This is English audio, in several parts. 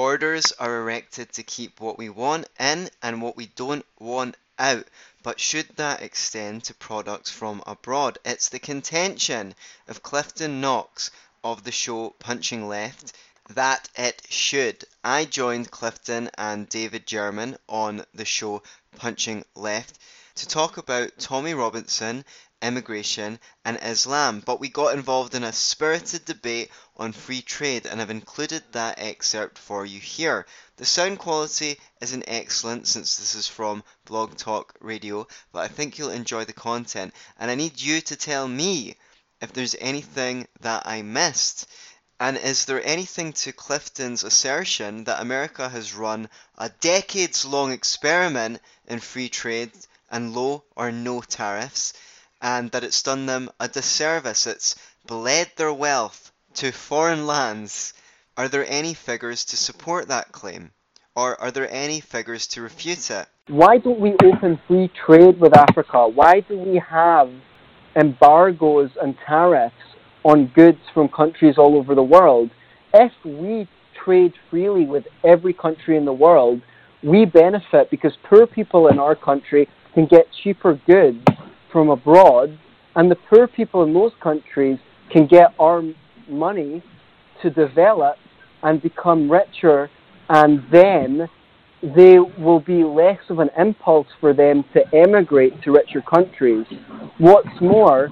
Borders are erected to keep what we want in and what we don't want out, but should that extend to products from abroad? It's the contention of Clifton Knox of the show Punching Left that it should. I joined Clifton and David German on the show Punching Left to talk about Tommy Robinson immigration, and Islam, but we got involved in a spirited debate on free trade and have included that excerpt for you here. The sound quality isn't excellent since this is from Blog Talk Radio, but I think you'll enjoy the content, and I need you to tell me if there's anything that I missed. And is there anything to Clifton's assertion that America has run a decades long experiment in free trade and low or no tariffs? And that it's done them a disservice. It's bled their wealth to foreign lands. Are there any figures to support that claim? Or are there any figures to refute it? Why don't we open free trade with Africa? Why do we have embargoes and tariffs on goods from countries all over the world? If we trade freely with every country in the world, we benefit because poor people in our country can get cheaper goods from abroad, and the poor people in those countries can get our money to develop and become richer, and then there will be less of an impulse for them to emigrate to richer countries. What's more,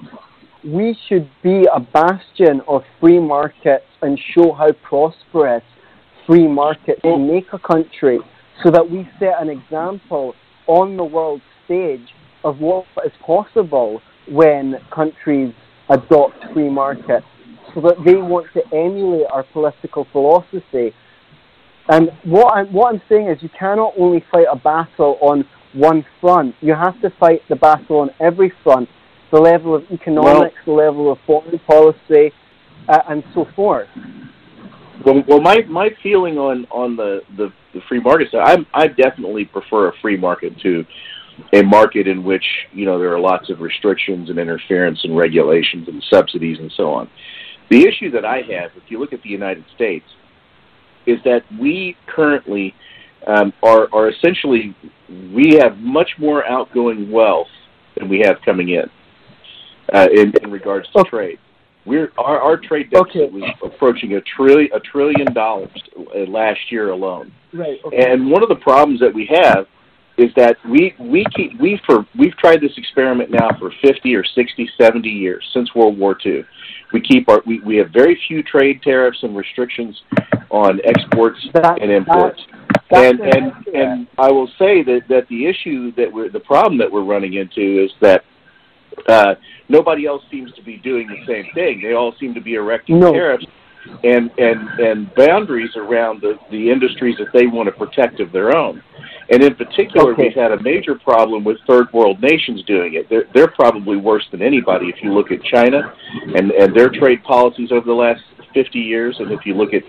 we should be a bastion of free markets and show how prosperous free markets can make a country so that we set an example on the world stage of what is possible when countries adopt free markets so that they want to emulate our political philosophy. And what I'm, what I'm saying is you cannot only fight a battle on one front, you have to fight the battle on every front the level of economics, well, the level of foreign policy, uh, and so forth. Well, well, my my feeling on on the the, the free market side, I I definitely prefer a free market to a market in which you know there are lots of restrictions and interference and regulations and subsidies and so on. The issue that I have, if you look at the United States, is that we currently um, are are essentially we have much more outgoing wealth than we have coming in uh, in, in regards to trade. We're our, our trade deficit okay. was approaching a trillion a trillion dollars last year alone. Right. Okay. And one of the problems that we have is that we we keep we for we've tried this experiment now for 50 or 60 70 years since World War II. We keep our we, we have very few trade tariffs and restrictions on exports that, and imports. That, and and and I will say that that the issue that we're the problem that we're running into is that uh, nobody else seems to be doing the same thing. They all seem to be erecting no. tariffs and and and boundaries around the the industries that they want to protect of their own. And in particular, okay. we've had a major problem with third world nations doing it. They're, they're probably worse than anybody if you look at China and, and their trade policies over the last 50 years, and if you look at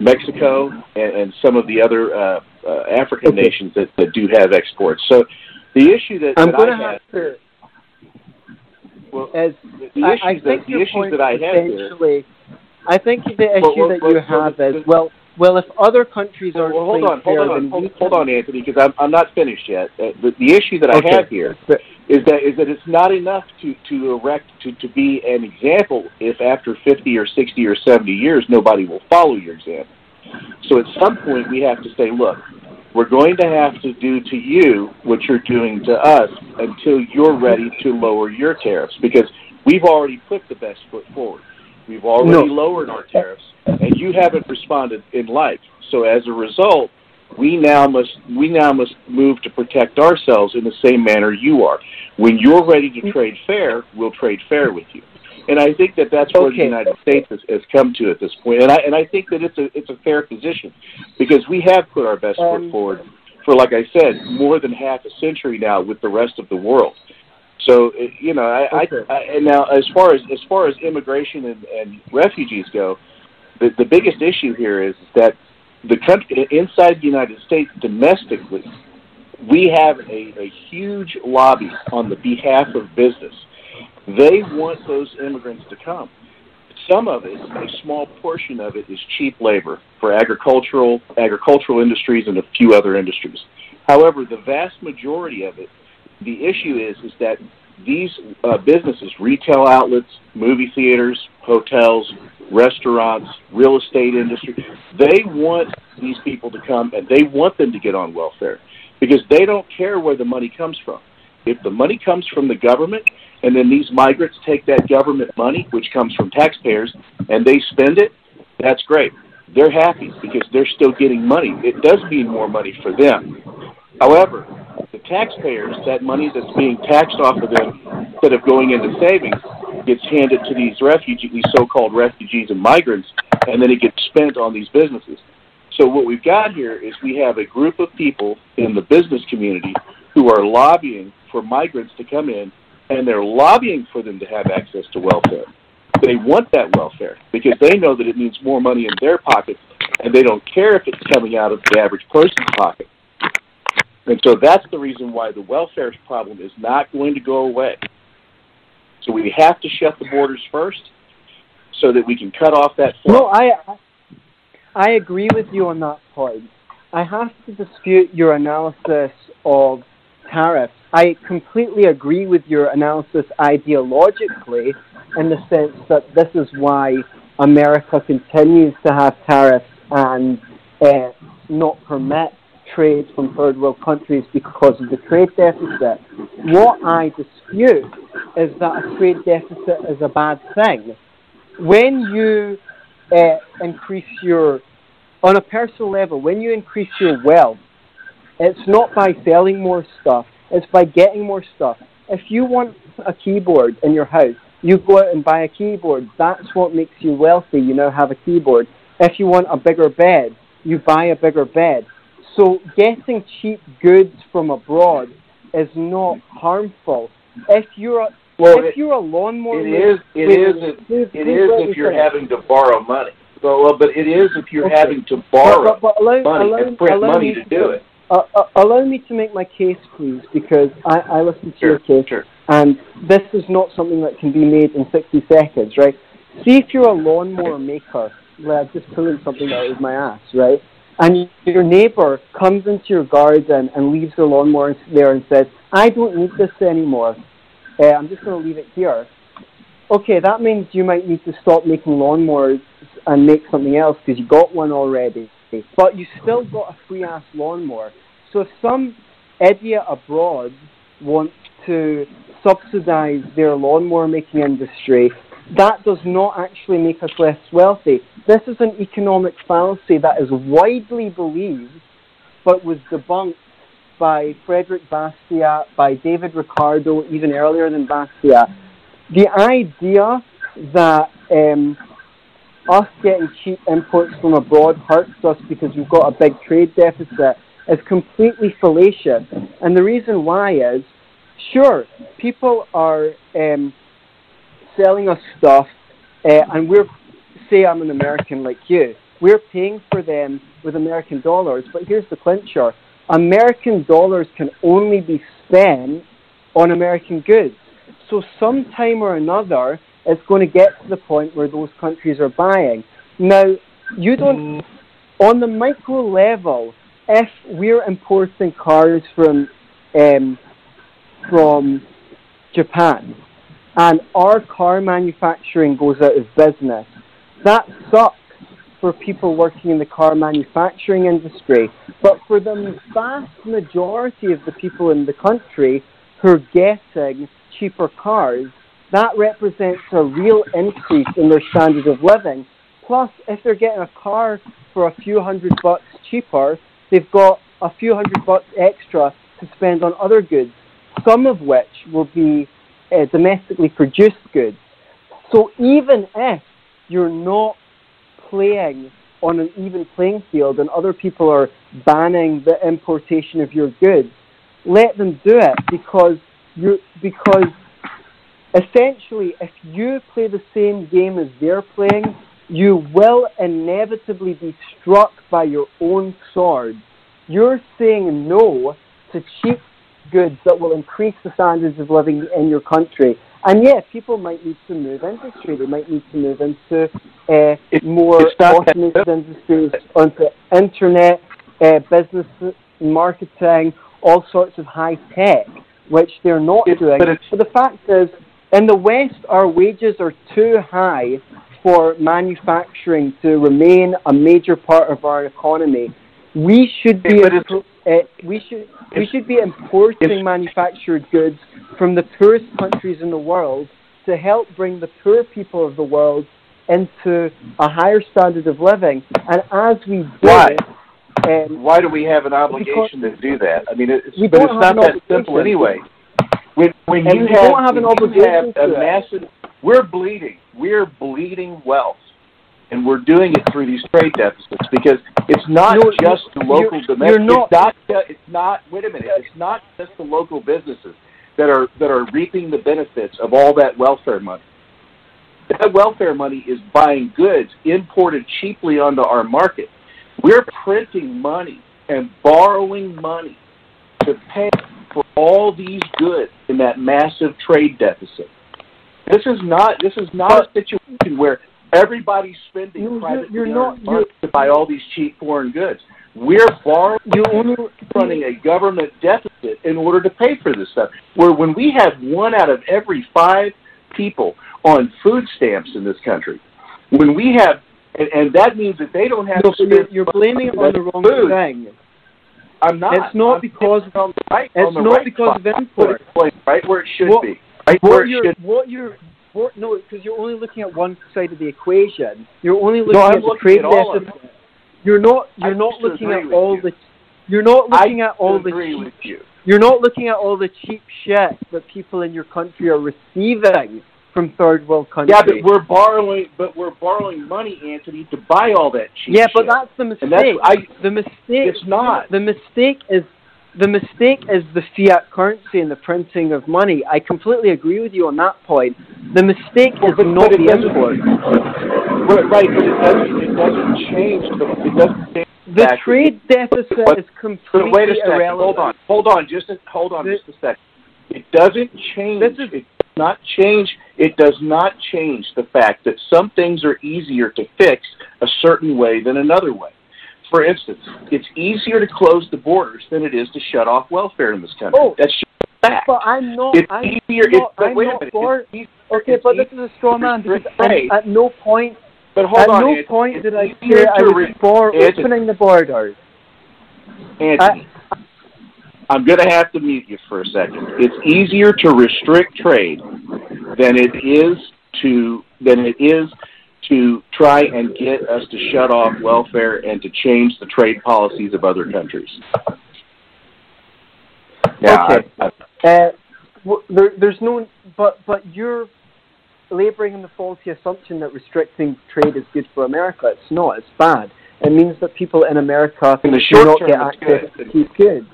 Mexico and, and some of the other uh, uh, African okay. nations that, that do have exports. So the issue that, I'm going I to have to. Well, as the I, issues I that the issues that I have here, I think the issue well, well, that you have is well well, if other countries are well, hold on, hold on, hold, hold on, Anthony, because I'm I'm not finished yet. Uh, the, the issue that I okay. have here is that is that it's not enough to to erect to to be an example if after 50 or 60 or 70 years nobody will follow your example. So at some point we have to say, look, we're going to have to do to you what you're doing to us until you're ready to lower your tariffs because we've already put the best foot forward. We've already no. lowered our tariffs, and you haven't responded in like. So as a result, we now must we now must move to protect ourselves in the same manner you are. When you're ready to trade fair, we'll trade fair with you. And I think that that's where okay. the United States has, has come to at this point. And I and I think that it's a it's a fair position because we have put our best um, foot forward for, like I said, more than half a century now with the rest of the world. So you know, I, okay. I, I and now as far as as far as immigration and, and refugees go, the the biggest issue here is that the country inside the United States domestically, we have a, a huge lobby on the behalf of business. They want those immigrants to come some of it, a small portion of it, is cheap labor for agricultural agricultural industries and a few other industries. However, the vast majority of it, the issue is is that these uh, businesses, retail outlets, movie theaters, hotels, restaurants, real estate industry, they want these people to come and they want them to get on welfare because they don't care where the money comes from. If the money comes from the government and then these migrants take that government money, which comes from taxpayers, and they spend it, that's great. They're happy because they're still getting money. It does mean more money for them. However, the taxpayers, that money that's being taxed off of them instead of going into savings, gets handed to these refugees, these so-called refugees and migrants, and then it gets spent on these businesses. So what we've got here is we have a group of people in the business community who are lobbying for migrants to come in, and they're lobbying for them to have access to welfare. They want that welfare because they know that it means more money in their pockets, and they don't care if it's coming out of the average person's pocket. And so that's the reason why the welfare problem is not going to go away. So we have to shut the borders first so that we can cut off that flow. No, I I agree with you on that point. I have to dispute your analysis of tariffs. I completely agree with your analysis ideologically in the sense that this is why America continues to have tariffs and uh, not permit trade from third world countries because of the trade deficit. What I dispute is that a trade deficit is a bad thing. When you uh, increase your, on a personal level, when you increase your wealth, it's not by selling more stuff, it's by getting more stuff. If you want a keyboard in your house, you go out and buy a keyboard. That's what makes you wealthy. You now have a keyboard. If you want a bigger bed, you buy a bigger bed. So getting cheap goods from abroad is not harmful. If you're a, well, if it, you're a lawnmower, maker, it is. It is. If, it please if you're having to borrow money. So, well, but it is if you're Okay. having to borrow but, but allow, money allow, and print money me to do it. Uh, uh, allow me to make my case, please, because I, I listened to Sure, your case, sure. and this is not something that can be made in 60 seconds, right? See if you're a lawnmower maker, I'm just pulling something out of my ass, right? And your neighbour comes into your garden and leaves the lawnmower there and says, I don't need this anymore. Uh, I'm just going to leave it here. Okay, that means you might need to stop making lawnmowers and make something else because you got one already. But you still got a free ass lawnmower. So if some idiot abroad wants to subsidize their lawnmower making industry, that does not actually make us less wealthy. This is an economic fallacy that is widely believed but was debunked by Frederick Bastiat, by David Ricardo, even earlier than Bastiat. The idea that um, us getting cheap imports from abroad hurts us because we've got a big trade deficit is completely fallacious. And the reason why is, sure, people are um, selling us stuff, uh, and we're, say I'm an American like you, we're paying for them with American dollars, but here's the clincher. American dollars can only be spent on American goods. So sometime or another, it's going to get to the point where those countries are buying. Now, you don't, on the micro level, if we're importing cars from um, from Japan and our car manufacturing goes out of business, that sucks for people working in the car manufacturing industry. But for the vast majority of the people in the country who are getting cheaper cars, that represents a real increase in their standard of living. Plus, if they're getting a car for a few hundred bucks cheaper, they've got a few hundred bucks extra to spend on other goods, some of which will be uh, domestically produced goods. So even if you're not playing on an even playing field and other people are banning the importation of your goods, let them do it because you because essentially if you play the same game as they're playing, you will inevitably be struck by your own sword. You're saying no to cheap goods that will increase the standards of living in your country. And yeah, people might need to move industry. They might need to move into uh, It- more automated industries, onto internet, uh, business marketing, all sorts of high tech, which they're not doing. but But the fact is, in the West, our wages are too high for manufacturing to remain a major part of our economy. We should be but uh, we should we should be importing manufactured goods from the poorest countries in the world to help bring the poor people of the world into a higher standard of living. And as we do Why? it, um, Why do we have an obligation to do that? I mean, it's, We but it's not that simple anyway. When when you we have, don't have an obligation have a massive, we're bleeding. We're bleeding wealth, and we're doing it through these trade deficits because it's not No, just the you're- local you're not- It's not. It's not. Wait a minute. It's not just the local businesses that are that are reaping the benefits of all that welfare money. That welfare money is buying goods imported cheaply onto our market. We're printing money and borrowing money to pay for all these goods in that massive trade deficit. This is not this is not a situation where everybody's spending You- you- private you're not- money to buy all these cheap foreign goods. We're borrowing you only running a government deficit in order to pay for this stuff. Where when we have one out of every five people on food stamps in this country, when we have, and, and that means that they don't have no, you're, you're blaming it on the wrong food. thing. I'm not. It's not I'm because on the right, it's on the not right because of spot. import. It right where it should What- be. Right where it should. what you're, no, because you're only looking at one side of the equation. You're only looking No, at the trade deficit. You're not. You're I not looking at all you. the. You're not looking I at all the cheap. with you. You're not looking at all the cheap shit that people in your country are receiving from third world countries. Yeah, but we're borrowing, but we're borrowing money, Anthony, to buy all that cheap. yeah, but shit. that's the mistake. that's I. the mistake. It's not. The mistake is the mistake is the fiat currency and the printing of money. I completely agree with you on that point. The mistake Well, is but- not but the import. Right, right, but it doesn't. It doesn't change. The, it doesn't change. The fact trade deficit But- is completely wait a second. irrelevant. Hold on. Hold on. Just a, hold on. The- just a second. It doesn't change. This is- it does not change. It does not change the fact that some things are easier to fix a certain way than another way. For instance, it's easier to close the borders than it is to shut off welfare in this country. Oh. That's fact. But I'm not. it's I'm easier. not, it's, I'm wait not a minute. for. Easier, Okay, but this is a straw man because at, no point, But hold at on. no Anthony. point did I say I was re- for Anthony. opening the borders. Anthony, I'm going to have to mute you for a second. It's easier to restrict trade than it is to than it is to try and get us to shut off welfare and to change the trade policies of other countries. Now, Okay. I- I- Uh, w- there, there's no, but but you're labouring in the faulty assumption that restricting trade is good for America. It's not. It's bad. It means that people in America In the do not get access good. to cheap goods.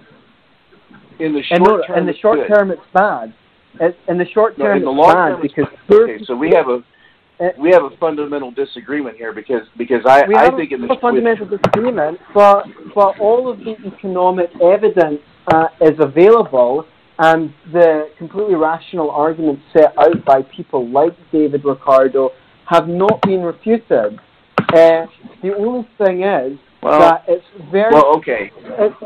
in the short no, term, in the it's short term, it's bad. It, in the short term, No, in the it's long bad term, it's because Okay, so we have a we have a fundamental disagreement here because because I I think in the a fundamental disagreement, but but all of the economic evidence uh, is available, and the completely rational arguments set out by people like David Ricardo have not been refuted. Uh, the only thing is well that it's very. well okay it's,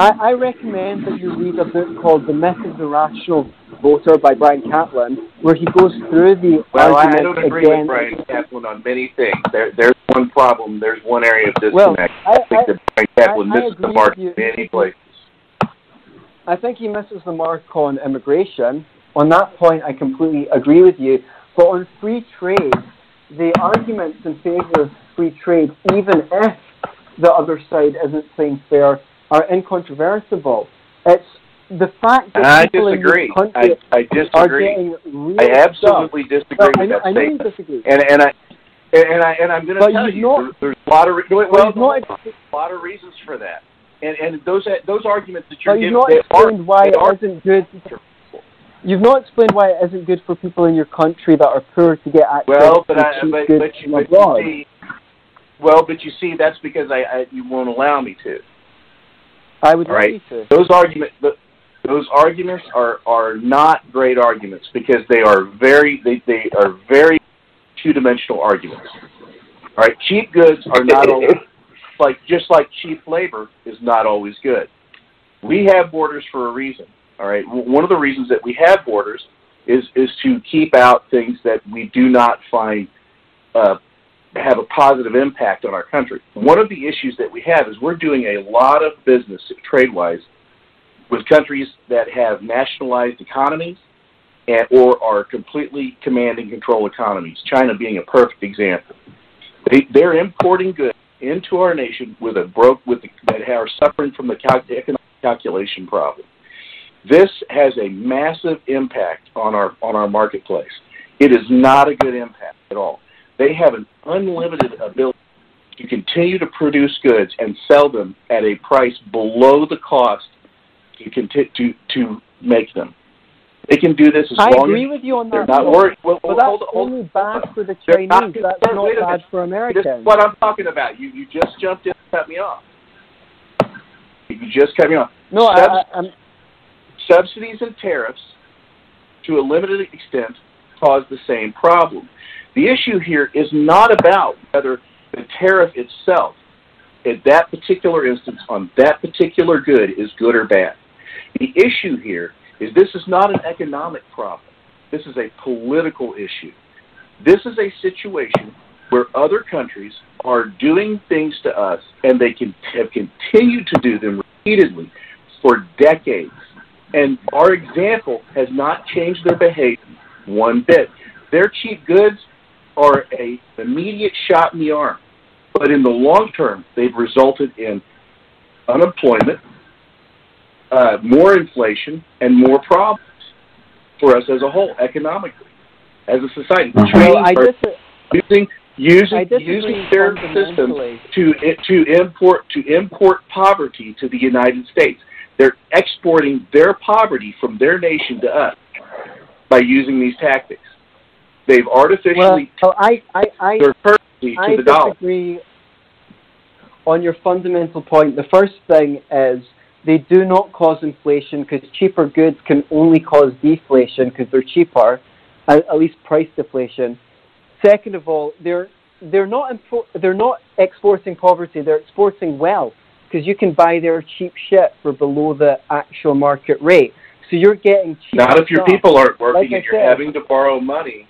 I, I recommend that you read a book called The Myth of the Rational Voter by Bryan Caplan, where he goes through the Well, I, don't agree against. with Bryan Caplan on many things. There, there's one problem. There's one area of Well, disconnect. I- I, think that Bryan Caplan I misses the mark in many places. I think he misses the mark on immigration. On that point, I completely agree with you. But on free trade, the arguments in favor of free trade, even if the other side isn't saying fair, are incontrovertible. It's the fact that I people disagree. in this country I, I are disagree. I stuff. absolutely disagree Well, I with know, that I know you disagree. And and I and I and I'm going to tell you've not- there's a lot of re- well, you've not, there's a lot of reasons for that. And and those those arguments that you're but you've giving, not they are, explained why they are it isn't good. You've not explained why it isn't good for people in your country that are poor to get access Well, but to I, cheap but, goods but, you, from abroad. you see, well, but you see, that's because I, I you won't allow me to. I would right. to. Those arguments, those arguments are are not great arguments because they are very they, they are very two dimensional arguments. All right, cheap goods are not always like just like cheap labor is not always good. We have borders for a reason. All right, one of the reasons that we have borders is is to keep out things that we do not find uh, have a positive impact on our country. One of the issues that we have is we're doing a lot of business trade wise with countries that have nationalized economies and, or are completely command and control economies. China being a perfect example. They, they're importing goods into our nation with a broke with the, that are suffering from the cal- economic calculation problem. This has a massive impact on our on our marketplace. It is not a good impact at all. They have an unlimited ability to continue to produce goods and sell them at a price below the cost to conti- to to make them. They can do this as I long agree as with you on they're that. not worried. Well, but well, that's hold, hold, only bad for the They're not Chinese. That's not bad for This is what I'm talking about. You you just jumped in and cut me off. You just cut me off. no, Subs- I, I'm, subsidies and tariffs, to a limited extent, cause the same problem. The issue here is not about whether the tariff itself, at that particular instance, on that particular good, is good or bad. The issue here is this is not an economic problem. This is a political issue. This is a situation where other countries are doing things to us, and they can have continued to do them repeatedly for decades. And our example has not changed their behavior one bit. Their cheap goods are a immediate shot in the arm, but in the long term, they've resulted in unemployment, uh, more inflation, and more problems for us as a whole, economically, as a society. well, I, are dis- using I using using their system to to import to import poverty to the United States. They're exporting their poverty from their nation to us by using these tactics. They've Well, artificially so I, I, I, their currency to I the dollar. disagree on your fundamental point. The first thing is they do not cause inflation because cheaper goods can only cause deflation because they're cheaper, at, at least price deflation. Second of all, they're they're not import, they're not exporting poverty. They're exporting wealth because you can buy their cheap shit for below the actual market rate. So you're getting cheap. Not if your people aren't working Like and you're said. having to borrow money.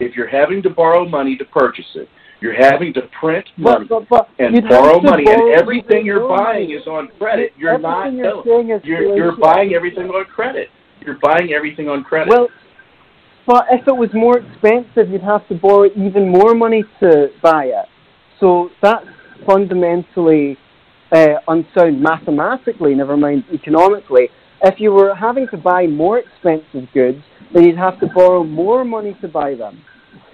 If you're having to borrow money to purchase it, you're having to print money But, but, but and borrow money, borrow and everything you're buying is on credit. You're not. Everything you're no. is You're you're buying everything on credit. You're buying everything on credit. Well, but if it was more expensive, you'd have to borrow even more money to buy it. So that's fundamentally uh, unsound mathematically, never mind economically. If you were having to buy more expensive goods, then you'd have to borrow more money to buy them.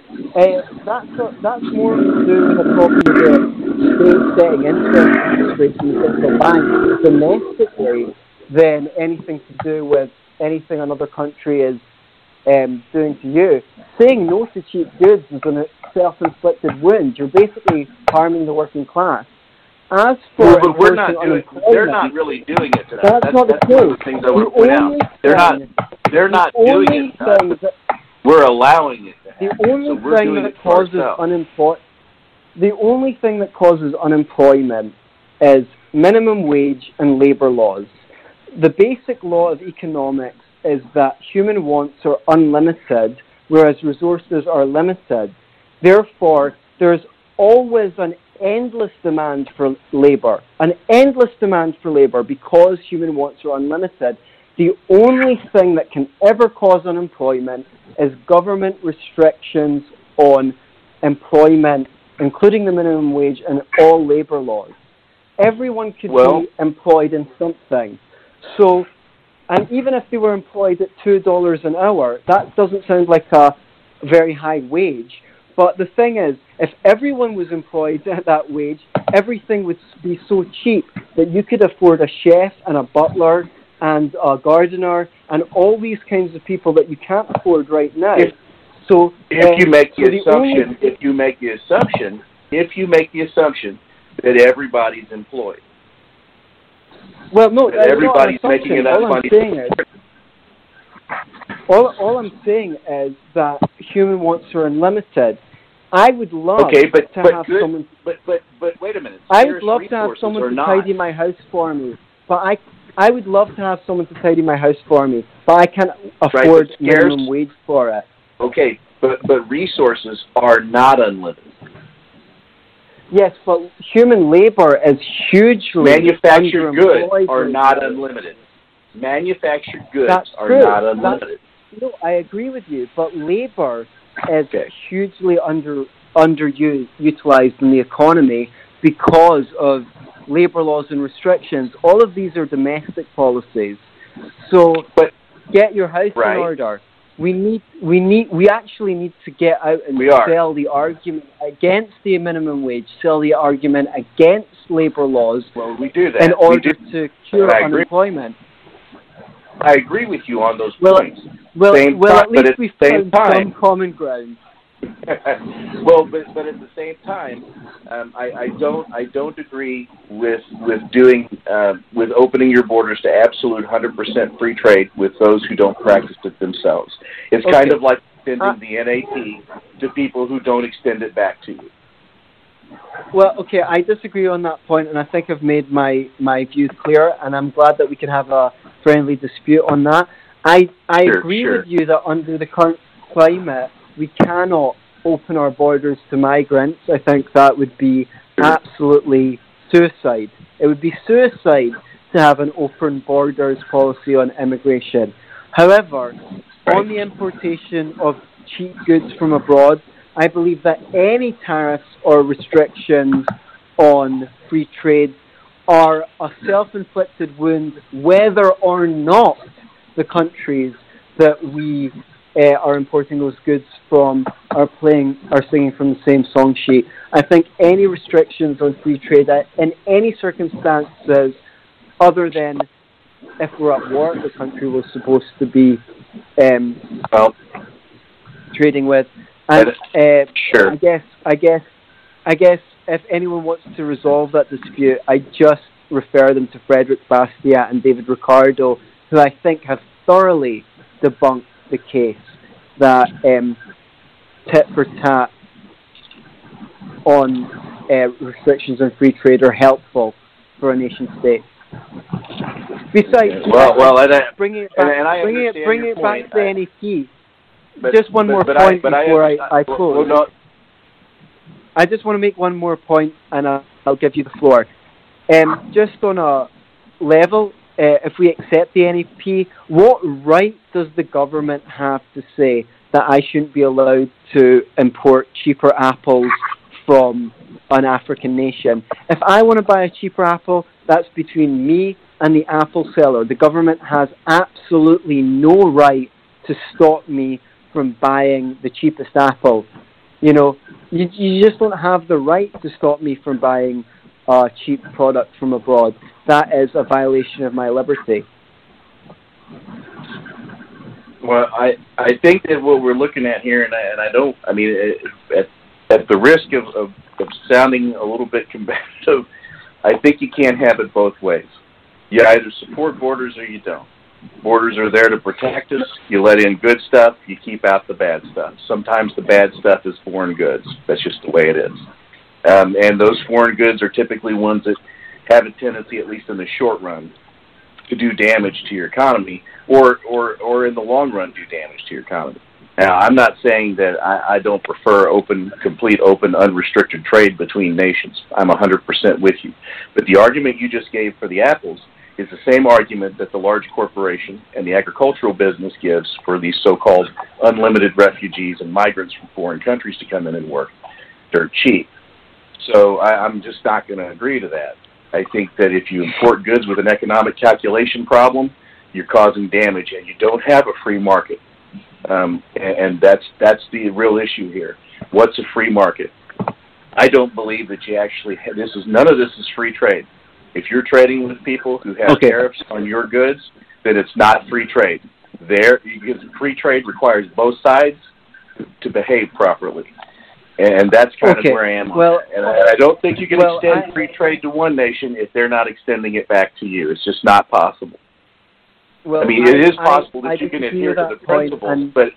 Uh, that's, a, that's more to do with a problem with the state setting interest rates in the bank domestically than anything to do with anything another country is um, doing to you. Saying no to cheap goods is a self-inflicted wound. You're basically harming the working class. As for Well, but we're not doing. They're not really doing it to them. That's, That's, not the that's one of the things I want to The point out. They're not. They're not the doing it. to that We're allowing it. To the only so thing that causes unemployment the only thing that causes unemployment is minimum wage and labor laws. The basic law of economics is that human wants are unlimited, whereas resources are limited. Therefore, there's always an endless demand for labor, an endless demand for labor because human wants are unlimited. The only thing that can ever cause unemployment is government restrictions on employment, including the minimum wage and all labor laws. Everyone could Well- be employed in something. So, and even if they were employed at $2 an hour, that doesn't sound like a very high wage. But the thing is, if everyone was employed at that wage, everything would be so cheap that you could afford a chef and a butler and a gardener and all these kinds of people that you can't afford right now. If- so if uh, you make the so the assumption, only- if you make the assumption, if you make the assumption that everybody's employed, well, no, that everybody's making enough All money. All, all I'm saying is that human wants are unlimited. I would love Okay, but to but have good, someone. but but but wait a minute. I would love to have someone to not. tidy my house for me, but I I would love to have someone to tidy my house for me, but I can't afford scarce- minimum wage for it. Okay, but but resources are not unlimited. Yes, but human labor is hugely Manufactured goods are not unlimited. Manufactured goods That's are true. not That's- unlimited. No, I agree with you, but labor is hugely under underutilized in the economy because of labor laws and restrictions. All of these are domestic policies. So, But- get your house Right. in order. We need, we need, we actually need to get out and We are. sell the argument against the minimum wage, sell the argument against labor laws Well, we do that. in order to cure unemployment. agree. I agree with you on those Well, points. Well, Same well, time, at least but at we've same found time- some common ground. well, but but at the same time, um, I, I don't I don't agree with with doing uh, with opening your borders to absolute hundred percent free trade with those who don't practice it themselves. It's kind of like extending Uh, the NAP to people who don't extend it back to you. Well, okay, I disagree on that point, and I think I've made my, my views clear, and I'm glad that we can have a friendly dispute on that. I I Sure, agree sure. with you that under the current climate, we cannot open our borders to migrants. I think that would be absolutely suicide. It would be suicide to have an open borders policy on immigration. However, on the importation of cheap goods from abroad, I believe that any tariffs or restrictions on free trade are a self-inflicted wound, whether or not the countries that we uh, are importing those goods from are playing are singing from the same song sheet. I think any restrictions on free trade in any circumstances other than if we're at war, the country was supposed to be um, Well, trading with. And uh, sure. I guess I guess I guess if anyone wants to resolve that dispute, I just refer them to Frederick Bastiat and David Ricardo, who I think have thoroughly debunked the case that um, tit for tat on uh, restrictions on free trade are helpful for a nation state. Besides, Well, well, and I, bringing it back, and I bringing it, bringing it back to the I- NAP. but, Just one but- more but point but before I- understand- I close. well, no, I just want to make one more point, and I'll, I'll give you the floor. Um, just on a level, uh, if we accept the NAP, what right does the government have to say that I shouldn't be allowed to import cheaper apples from an African nation? If I want to buy a cheaper apple, that's between me and the apple seller. The government has absolutely no right to stop me from buying the cheapest apple. You know, you, you just don't have the right to stop me from buying a cheap product from abroad. That is a violation of my liberty. Well, I I think that what we're looking at here, and I, and I don't, I mean, at at the risk of, of of sounding a little bit combative, I think you can't have it both ways. You either support borders or you don't. Borders are there to protect us. You let in good stuff, you keep out the bad stuff. Sometimes the bad stuff is foreign goods. That's just the way it is. Um, and those foreign goods are typically ones that have a tendency, at least in the short run, to do damage to your economy, or or or in the long run, do damage to your economy. Now, I'm not saying that I, I don't prefer open, complete, open, unrestricted trade between nations. I'm 100% with you. But the argument you just gave for the apples is the same argument that the large corporation and the agricultural business gives for these so-called unlimited refugees and migrants from foreign countries to come in and work. They're cheap. So I, I'm just not going to agree to that. I think that if you import goods with an economic calculation problem, you're causing damage, and you don't have a free market. Um, and, and that's that's the real issue here. What's a free market? I don't believe that you actually. Have, this is none of this is free trade. If you're trading with people who have Okay. tariffs on your goods, then it's not free trade. There, because free trade requires both sides to behave properly, and that's kind Okay. of where I am. on Well- and I, and I don't think you can Well, extend I- free trade to one nation if they're not extending it back to you. It's just not possible. Well, I mean, it is possible I that you can adhere to the principles, but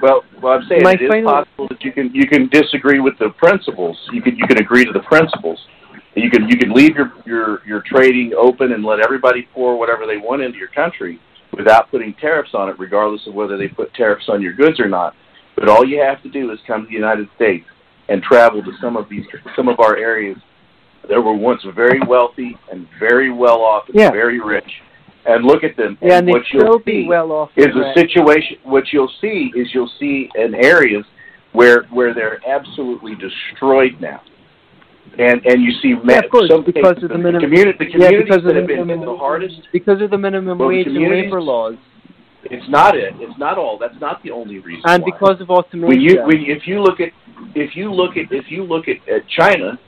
well, well, I'm saying it is possible that you can you can disagree with the principles. You can you can agree to the principles. You can you can leave your your your trading open and let everybody pour whatever they want into your country without putting tariffs on it, regardless of whether they put tariffs on your goods or not. But all you have to do is come to the United States and travel to some of these some of our areas that were once very wealthy and very well off and Yeah. very rich, and look at them. Yeah, and they what you'll be see well off. is a situation. What you'll see is you'll see in areas where where they're absolutely destroyed now, and and you see Yeah, of course, because of the the minimum- community the Yeah, communities because of that the have been hit minimum the hardest. because of the minimum Well, the wage and labor laws, It's not it. It's not all. That's not the only reason. and why. because of automation. when you when if you look at if you look at if you look at, at China,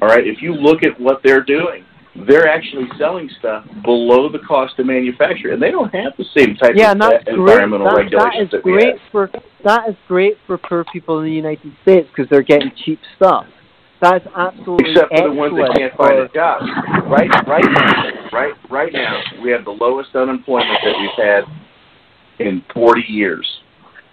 all right, if you look at what they're doing, they're actually selling stuff below the cost of manufacture, and they don't have the same type yeah, of that's uh, environmental That, that regulations is that great have. for that is great for poor people in the United States because they're getting cheap stuff. That's absolutely Except for the ones that can't find a job. Right, right now, right, right now, we have the lowest unemployment that we've had in 40 years.